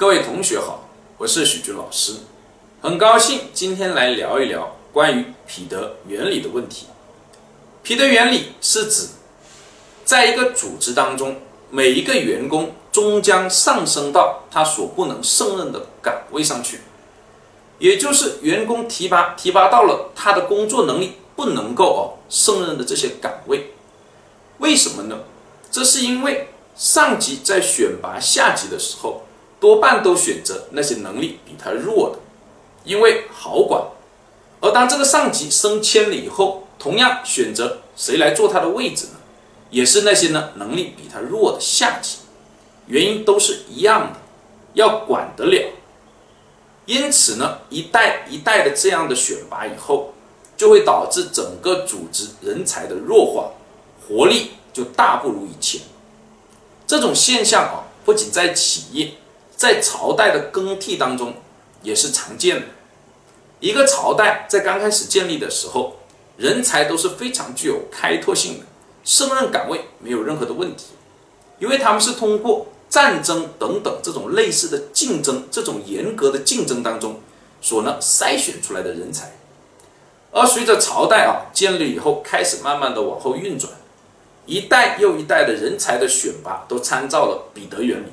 各位同学好，我是许军老师，很高兴今天来聊一聊关于彼得原理的问题。彼得原理是指，在一个组织当中，每一个员工终将上升到他所不能胜任的岗位上去，也就是员工提拔提拔到了他的工作能力不能够哦胜任的这些岗位。为什么呢？这是因为上级在选拔下级的时候，多半都选择那些能力比他弱的，因为好管。而当这个上级升迁了以后，同样选择谁来做他的位置呢？也是那些呢能力比他弱的下级，原因都是一样的，要管得了。因此呢，一代一代的这样的选拔以后，就会导致整个组织人才的弱化，活力就大不如以前。这种现象啊，不仅在企业，在朝代的更替当中也是常见的。一个朝代在刚开始建立的时候，人才都是非常具有开拓性的，胜任岗位没有任何的问题，因为他们是通过战争等等这种类似的竞争，这种严格的竞争当中所呢筛选出来的人才。而随着朝代啊建立以后，开始慢慢的往后运转，一代又一代的人才的选拔都参照了彼得原理，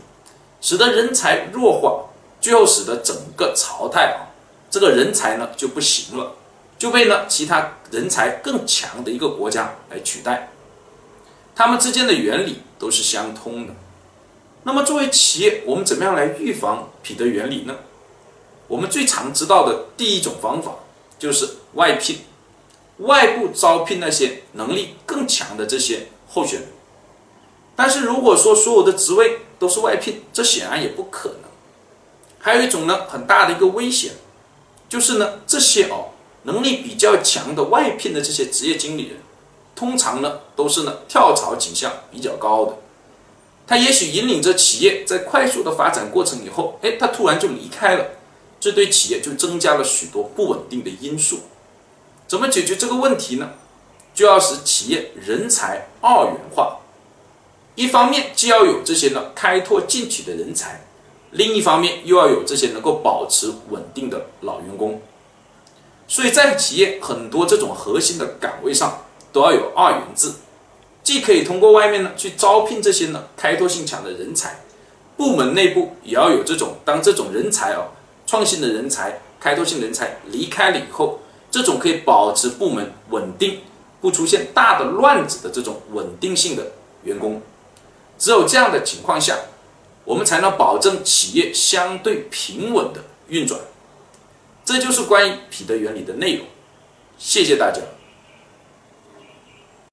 使得人才弱化，最后使得整个朝代啊这个人才呢就不行了。就被呢其他人才更强的一个国家来取代，他们之间的原理都是相通的。那么作为企业，我们怎么样来预防彼得原理呢？我们最常知道的第一种方法就是外聘，外部招聘那些能力更强的这些候选人。但是如果说所有的职位都是外聘，这显然也不可能。还有一种呢很大的一个危险，就是呢这些哦。能力比较强的外聘的这些职业经理人，通常呢都是呢跳槽倾向比较高的。他也许引领着企业在快速的发展过程以后，哎，他突然就离开了，这对企业就增加了许多不稳定的因素。怎么解决这个问题呢？就要使企业人才二元化。一方面既要有这些呢开拓进取的人才，另一方面又要有这些能够保持稳定的老员工。所以在企业很多这种核心的岗位上都要有二元制，既可以通过外面呢去招聘这些呢开拓性强的人才，部门内部也要有这种当这种人才啊创新的人才、开拓性人才离开了以后，这种可以保持部门稳定、不出现大的乱子的这种稳定性的员工，只有这样的情况下，我们才能保证企业相对平稳的运转。这就是关于彼得原理的内容，谢谢大家。